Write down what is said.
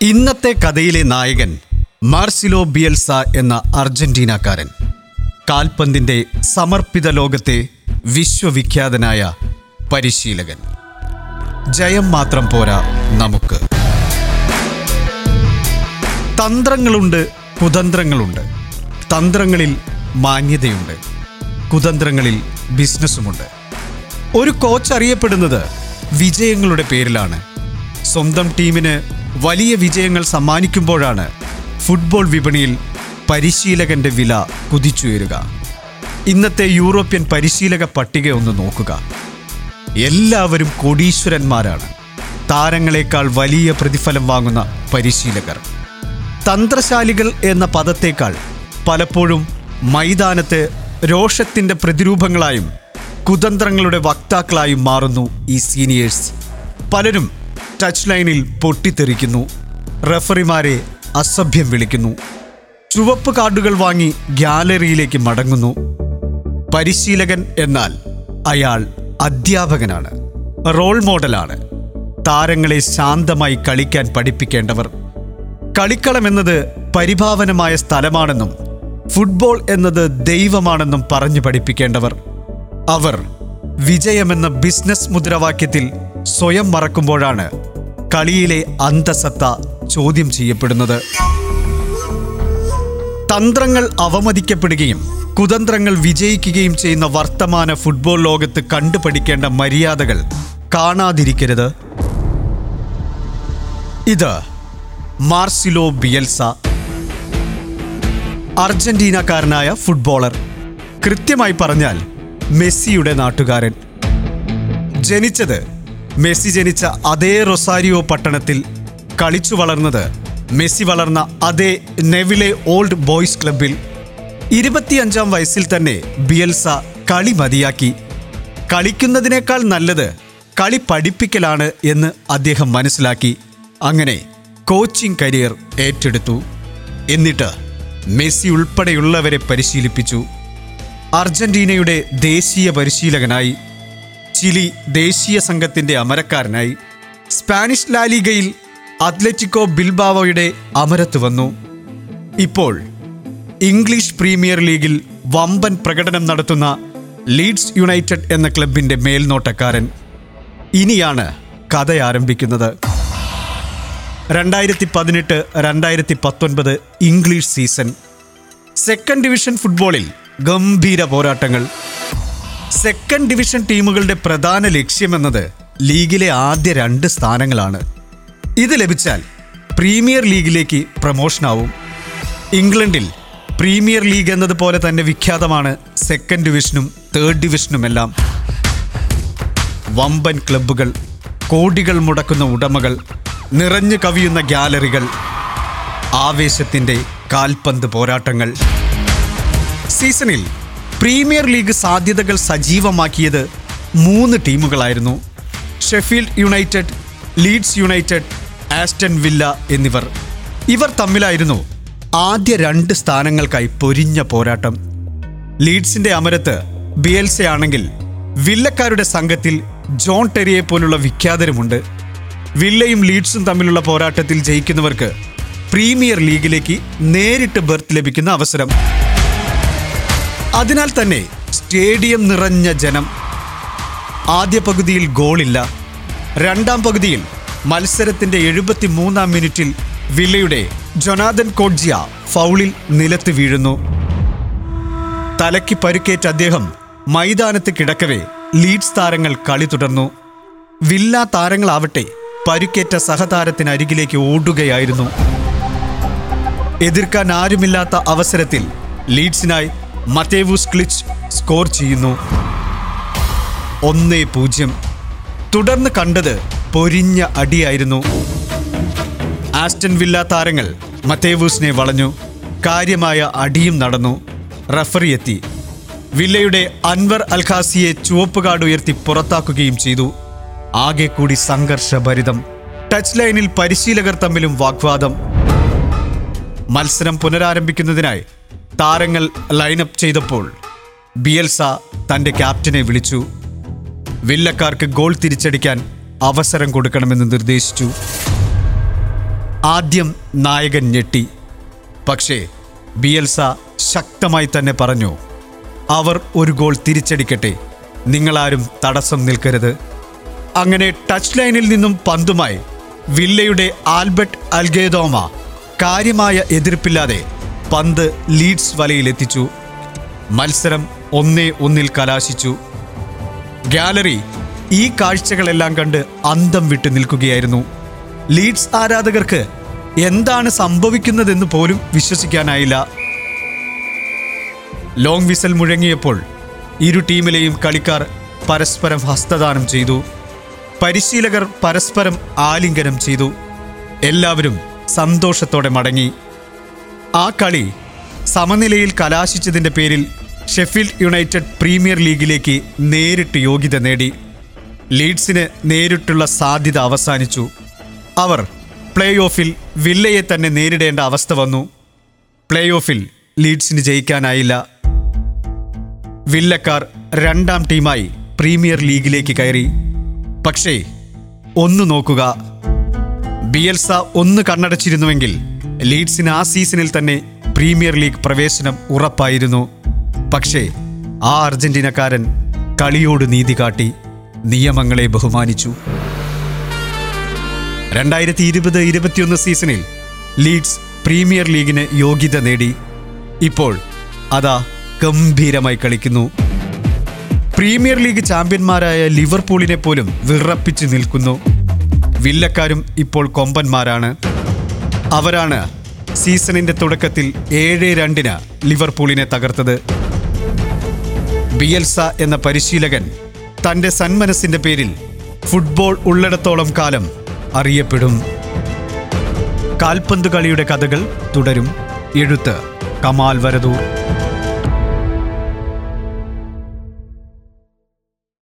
ഇന്നത്തെ കഥയിലെ നായകൻ മാർസിലോ ബിയൽസ എന്ന അർജന്റീനക്കാരൻ. കാൽപന്തിന്റെ സമർപ്പിത ലോകത്തെ വിശ്വവിഖ്യാതനായ പരിശീലകൻ. ജയം മാത്രം പോരാ നമുക്ക്. തന്ത്രങ്ങളുണ്ട് കുതന്ത്രങ്ങളുണ്ട്. തന്ത്രങ്ങളിൽ മാന്യതയുണ്ട്. കുതന്ത്രങ്ങളിൽ ബിസിനസ്സുമുണ്ട്. ഒരു കോച്ച് അറിയപ്പെടുന്നത് വിജയങ്ങളുടെ പേരിലാണ്. സ്വന്തം ടീമിന് വലിയ വിജയങ്ങൾ സമ്മാനിക്കുമ്പോഴാണ് ഫുട്ബോൾ വിപണിയിൽ പരിശീലകന്റെ വില കുതിച്ചുയരുക. ഇന്നത്തെ യൂറോപ്യൻ പരിശീലക പട്ടിക ഒന്ന് നോക്കുക. എല്ലാവരും കോടീശ്വരന്മാരാണ്. താരങ്ങളെക്കാൾ വലിയ പ്രതിഫലം വാങ്ങുന്ന പരിശീലകർ. തന്ത്രശാലികൾ എന്ന പദത്തേക്കാൾ പലപ്പോഴും മൈതാനത്ത് രോഷത്തിന്റെ പ്രതിരൂപങ്ങളായും കുതന്ത്രങ്ങളുടെ വക്താക്കളായും മാറുന്നു ഈ സീനിയേഴ്സ്. പലരും ടച്ച് ലൈനിൽ പൊട്ടിത്തെറിക്കുന്നു. റഫറിമാരെ അസഭ്യം വിളിക്കുന്നു. ചുവപ്പ് കാർഡുകൾ വാങ്ങി ഗ്യാലറിയിലേക്ക് മടങ്ങുന്നു. പരിശീലകൻ എന്നാൽ അയാൾ അധ്യാപകനാണ്. റോൾ മോഡലാണ്. താരങ്ങളെ ശാന്തമായി കളിക്കാൻ പഠിപ്പിക്കേണ്ടവർ. കളിക്കളം എന്നത് പരിഭാവനമായ സ്ഥലമാണെന്നും ഫുട്ബോൾ എന്നത് ദൈവമാണെന്നും പറഞ്ഞു പഠിപ്പിക്കേണ്ടവർ. അവർ വിജയമെന്ന ബിസിനസ് മുദ്രാവാക്യത്തിൽ സ്വയം മറക്കുമ്പോഴാണ് കളിയിലെ അന്തസത്ത ചോദ്യം ചെയ്യപ്പെടുന്നത്. തന്ത്രങ്ങൾ അവമതിക്കപ്പെടുകയും കുതന്ത്രങ്ങൾ വിജയിക്കുകയും ചെയ്യുന്ന വർത്തമാന ഫുട്ബോൾ ലോകത്ത് കണ്ടുപഠിക്കേണ്ട മര്യാദകൾ കാണാതിരിക്കരുത്. ഇത് മാർസിലോ ബിയൽസ അർജന്റീനക്കാരനായ ഫുട്ബോളർ കൃത്യമായി പറഞ്ഞാൽ മെസ്സിയുടെ നാട്ടുകാരൻ. ജനിച്ചത് മെസ്സി ജനിച്ച അതേ റൊസാരിയോ പട്ടണത്തിൽ കളിച്ചു വളർന്നത് മെസ്സി വളർന്ന അതേ നെവിലെ ഓൾഡ് ബോയ്സ് ക്ലബിൽ ഇരുപത്തിയഞ്ചാം വയസ്സിൽ തന്നെ ബിയൽസ കളി മതിയാക്കി. കളിക്കുന്നതിനേക്കാൾ നല്ലത് കളി പഠിപ്പിക്കലാണ് എന്ന് അദ്ദേഹം മനസ്സിലാക്കി. അങ്ങനെ കോച്ചിങ് കരിയർ ഏറ്റെടുത്തു. എന്നിട്ട് മെസ്സി ഉൾപ്പെടെയുള്ളവരെ പരിശീലിപ്പിച്ചു. അർജന്റീനയുടെ ദേശീയ പരിശീലകനായി ചിലി ദേശീയ സംഘത്തിന്റെ അമരക്കാരനായി സ്പാനിഷ് ലാലിഗയിൽ അത്ലറ്റിക്കോ ബിൽബാവോയുടെ അമരത്ത് വന്നു. ഇപ്പോൾ ഇംഗ്ലീഷ് പ്രീമിയർ ലീഗിൽ വമ്പൻ പ്രകടനം നടത്തുന്ന ലീഡ്സ് യുണൈറ്റഡ് എന്ന ക്ലബിന്റെ മേൽനോട്ടക്കാരൻ ഇനിയാണ് കഥ ആരംഭിക്കുന്നത്. രണ്ടായിരത്തി പതിനെട്ട് രണ്ടായിരത്തി പത്തൊൻപത് ഇംഗ്ലീഷ് സീസൺ. സെക്കൻഡ് ഡിവിഷൻ ഫുട്ബോളിൽ ഗംഭീര പോരാട്ടങ്ങൾ. സെക്കൻഡ് ഡിവിഷൻ ടീമുകളുടെ പ്രധാന ലക്ഷ്യമെന്നത് ലീഗിലെ ആദ്യ രണ്ട് സ്ഥാനങ്ങളാണ്. ഇത് ലഭിച്ചാൽ പ്രീമിയർ ലീഗിലേക്ക് പ്രമോഷനാവും ഇംഗ്ലണ്ടിൽ പ്രീമിയർ ലീഗ് എന്നതുപോലെ തന്നെ വിഖ്യാതമാണ് സെക്കൻഡ് ഡിവിഷനും തേർഡ് ഡിവിഷനുമെല്ലാം വമ്പൻ ക്ലബ്ബുകൾ കോടികൾ മുടക്കുന്ന ഉടമകൾ നിറഞ്ഞു കവിയുന്ന ഗ്യാലറികൾ ആവേശത്തിന്റെ കാൽപന്ത് പോരാട്ടങ്ങൾ. സീസണിൽ പ്രീമിയർ ലീഗ് സാധ്യതകൾ സജീവമാക്കിയത് മൂന്ന് ടീമുകളായിരുന്നു. Sheffield United Leeds United Aston Villa എന്നിവർ. ഇവർ തമ്മിലായിരുന്നു ആദ്യ രണ്ട് സ്ഥാനങ്ങൾക്കായി പൊരിഞ്ഞ പോരാട്ടം. ലീഡ്സിന്റെ അമരത്ത് ബിയൽസയാണെങ്കിൽ വില്ലക്കാരുടെ സംഘത്തിൽ ജോൺ ടെറിയെ പോലുള്ള വിഖ്യാതരുമുണ്ട്. വില്ലയും ലീഡ്സും തമ്മിലുള്ള പോരാട്ടത്തിൽ ജയിക്കുന്നവർക്ക് പ്രീമിയർ ലീഗിലേക്ക് നേരിട്ട് ബെർത്ത് ലഭിക്കുന്ന അവസരം. അതിനാൽ തന്നെ സ്റ്റേഡിയം നിറഞ്ഞ ജനം. ആദ്യ പകുതിയിൽ ഗോളില്ല. രണ്ടാം പകുതിയിൽ മത്സരത്തിന്റെ എഴുപത്തി മൂന്നാം മിനിറ്റിൽ വില്ലയുടെ ജൊനാഥൻ കോഡ്ജിയ ഫൗളിൽ നിലത്ത് വീഴുന്നു. തലയ്ക്ക് പരുക്കേറ്റ അദ്ദേഹം മൈതാനത്ത് കിടക്കവേ ലീഡ്സ് താരങ്ങൾ കളി തുടർന്നു. വില്ല താരങ്ങളാവട്ടെ പരുക്കേറ്റ സഹതാരത്തിനരികിലേക്ക് ഓടുകയായിരുന്നു. എതിർക്കാൻ ആരുമില്ലാത്ത അവസരത്തിൽ ലീഡ്സിനായി മത്തേവൂസ് ക്ലിച്ച് സ്കോർ ചെയ്യുന്നു. ഒന്നേ പൂജ്യം. തുടർന്ന് കണ്ടത് പൊരിഞ്ഞ അടിയായിരുന്നു. ആസ്റ്റൻ വില്ല താരങ്ങൾ മത്തേവൂസിനെ വളഞ്ഞു. കാര്യമായ അടിയും നടന്നു. റഫറി എത്തി. വില്ലയുടെ അൻവർ അൽഖാസിയെ ചുവപ്പ് കാർഡ് ഉയർത്തി പുറത്താക്കുകയും ചെയ്തു. ആകെ കൂടി സംഘർഷഭരിതം. ടച്ച് ലൈനിൽ പരിശീലകർ തമ്മിലും വാഗ്വാദം. മത്സരം പുനരാരംഭിക്കുന്നതിനായി താരങ്ങൾ ലൈനപ്പ് ചെയ്തപ്പോൾ ബിയൽസ തന്റെ ക്യാപ്റ്റനെ വിളിച്ചു. വില്ലക്കാർക്ക് ഗോൾ തിരിച്ചടിക്കാൻ അവസരം കൊടുക്കണമെന്ന് നിർദ്ദേശിച്ചു. ആദ്യം നായകൻ ഞെട്ടി. പക്ഷേ ബിയൽസ ശക്തമായി തന്നെ പറഞ്ഞു അവർ ഒരു ഗോൾ തിരിച്ചടിക്കട്ടെ. നിങ്ങളാരും തടസ്സം നിൽക്കരുത്. അങ്ങനെ ടച്ച് ലൈനിൽ നിന്നും പന്തുമായി വില്ലയുടെ ആൽബർട്ട് അൽഗേദോമ കാര്യമായ എതിർപ്പില്ലാതെ പന്ത് ലീഡ്സ് വലയിലെത്തിച്ചു. മത്സരം ഒന്നേ ഒന്നിൽ കലാശിച്ചു. ഗാലറി ഈ കാഴ്ചകളെല്ലാം കണ്ട് അന്തം വിട്ടു നിൽക്കുകയായിരുന്നു. ലീഡ്സ് ആരാധകർക്ക് എന്താണ് സംഭവിക്കുന്നതെന്ന് പോലും വിശ്വസിക്കാനായില്ല. ലോങ് വിസൽ മുഴങ്ങിയപ്പോൾ ഇരു ടീമിലെയും കളിക്കാർ പരസ്പരം ഹസ്തദാനം ചെയ്തു. പരിശീലകർ പരസ്പരം ആലിംഗനം ചെയ്തു. എല്ലാവരും സന്തോഷത്തോടെ മടങ്ങി. ആ കളി സമനിലയിൽ കലാശിച്ചതിന്റെ പേരിൽ ഷെഫീൽഡ് യുണൈറ്റഡ് പ്രീമിയർ ലീഗിലേക്ക് നേരിട്ട് യോഗ്യത നേടി. ലീഡ്സിന് നേരിട്ടുള്ള സാധ്യത അവസാനിച്ചു. അവർ പ്ലേ ഓഫിൽ വില്ലയെ തന്നെ നേരിടേണ്ട അവസ്ഥ വന്നു. പ്ലേ ഓഫിൽ ലീഡ്സിന് ജയിക്കാനായില്ല. വില്ലക്കാർ രണ്ടാം ടീമായി പ്രീമിയർ ലീഗിലേക്ക് കയറി. പക്ഷേ ഒന്ന് നോക്കുക. ബിയൽസ ഒന്ന് കണ്ണടച്ചിരുന്നുവെങ്കിൽ ലീഡ്സിന് ആ സീസണിൽ തന്നെ പ്രീമിയർ ലീഗ് പ്രവേശനം ഉറപ്പായിരുന്നു. പക്ഷേ ആ അർജന്റീനക്കാരൻ കളിയോട് നീതി കാട്ടി നിയമങ്ങളെ ബഹുമാനിച്ചു. രണ്ടായിരത്തി ഇരുപത് ഇരുപത്തിയൊന്ന് സീസണിൽ ലീഡ്സ് പ്രീമിയർ ലീഗിന് യോഗ്യത നേടി. ഇപ്പോൾ അതാ ഗംഭീരമായി കളിക്കുന്നു. പ്രീമിയർ ലീഗ് ചാമ്പ്യന്മാരായ ലിവർപൂളിനെ പോലും വിറപ്പിച്ചു നിൽക്കുന്നു. വില്ലക്കാരും ഇപ്പോൾ കൊമ്പന്മാരാണ്. അവരാണ് സീസണിന്റെ തുടക്കത്തിൽ ഏഴ് രണ്ടിന് ലിവർപൂളിനെ തകർത്തത്. ബിയൽസ എന്ന പരിശീലകൻ തന്റെ സന്മനസിന്റെ പേരിൽ ഫുട്ബോൾ ഉള്ളിടത്തോളം കാലം അറിയപ്പെടും. കാൽപന്ത് കളിയുടെ കഥകൾ തുടരും. എഴുത്ത് കമാൽ വരദൂർ.